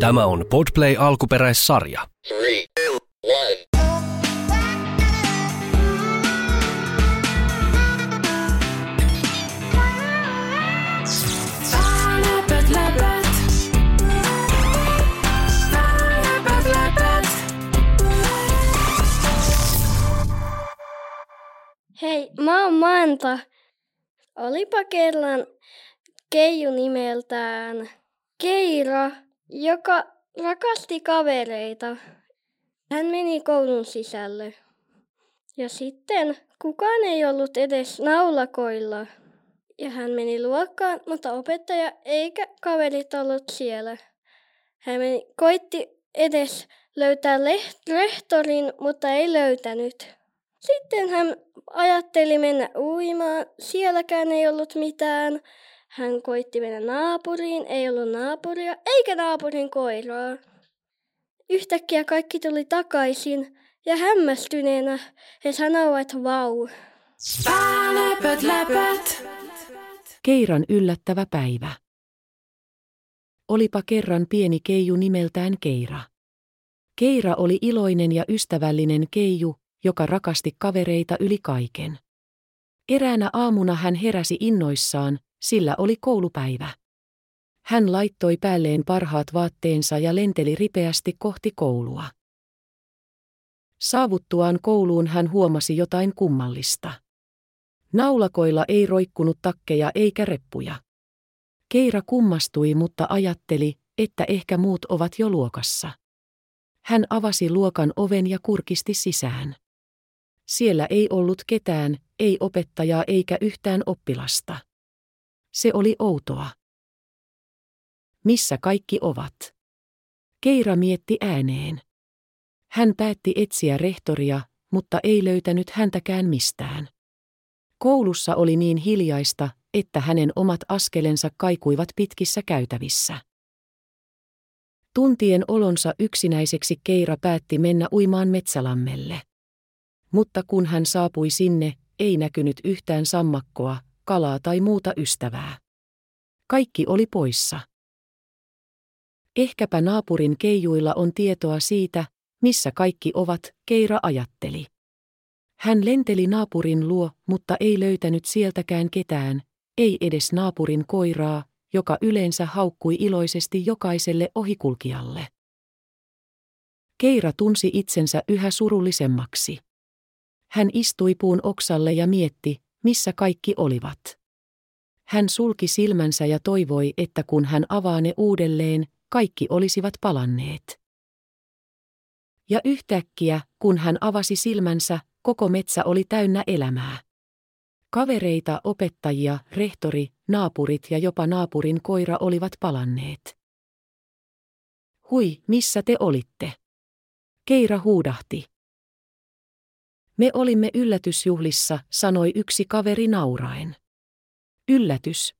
Tämä on Podplay alkuperäissarja. Three, two. Hei, mä oon Manta. Olipa kerran Keiju nimeltään Keira, joka rakasti kavereita. Hän meni koulun sisälle. Ja sitten kukaan ei ollut edes naulakoilla. Ja hän meni luokkaan, mutta opettaja eikä kaverit ollut siellä. Hän meni, koitti edes löytää leht- rehtorin, mutta ei löytänyt. Sitten hän ajatteli mennä uimaan. Sielläkään ei ollut mitään. Hän koitti mennä naapuriin, ei ollut naapuria, eikä naapurin koiraa. Yhtäkkiä kaikki tuli takaisin ja hämmästyneenä he sanoivat vau. Läpät, läpät. Keiran yllättävä päivä. Olipa kerran pieni keiju nimeltään Keira. Keira oli iloinen ja ystävällinen keiju, joka rakasti kavereita yli kaiken. Eräänä aamuna hän heräsi innoissaan, sillä oli koulupäivä. Hän laittoi päälleen parhaat vaatteensa ja lenteli ripeästi kohti koulua. Saavuttuaan kouluun hän huomasi jotain kummallista. Naulakoilla ei roikkunut takkeja eikä reppuja. Keira kummastui, mutta ajatteli, että ehkä muut ovat jo luokassa. Hän avasi luokan oven ja kurkisti sisään. Siellä ei ollut ketään, ei opettajaa eikä yhtään oppilasta. Se oli outoa. Missä kaikki ovat? Keira mietti ääneen. Hän päätti etsiä rehtoria, mutta ei löytänyt häntäkään mistään. Koulussa oli niin hiljaista, että hänen omat askelensa kaikuivat pitkissä käytävissä. Tuntien olonsa yksinäiseksi Keira päätti mennä uimaan metsälammelle. Mutta kun hän saapui sinne, ei näkynyt yhtään sammakkoa, kalaa tai muuta ystävää. Kaikki oli poissa. Ehkäpä naapurin keijuilla on tietoa siitä, missä kaikki ovat, Keira ajatteli. Hän lenteli naapurin luo, mutta ei löytänyt sieltäkään ketään, ei edes naapurin koiraa, joka yleensä haukkui iloisesti jokaiselle ohikulkijalle. Keira tunsi itsensä yhä surullisemmaksi. Hän istui puun oksalle ja mietti, missä kaikki olivat. Hän sulki silmänsä ja toivoi, että kun hän avaa ne uudelleen, kaikki olisivat palanneet. Ja yhtäkkiä, kun hän avasi silmänsä, koko metsä oli täynnä elämää. Kavereita, opettajia, rehtori, naapurit ja jopa naapurin koira olivat palanneet. Hui, missä te olitte? Keira huudahti. Me olimme yllätysjuhlissa, sanoi yksi kaveri nauraen. Yllätys.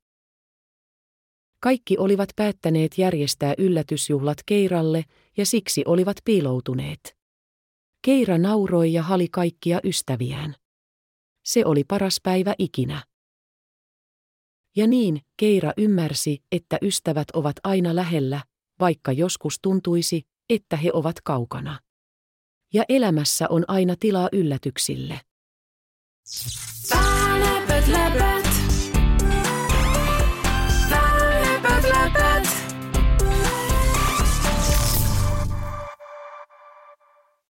Kaikki olivat päättäneet järjestää yllätysjuhlat Keiralle ja siksi olivat piiloutuneet. Keira nauroi ja hali kaikkia ystäviään. Se oli paras päivä ikinä. Ja niin, Keira ymmärsi, että ystävät ovat aina lähellä, vaikka joskus tuntuisi, että he ovat kaukana. Ja elämässä on aina tilaa yllätyksille. Läpät, läpät.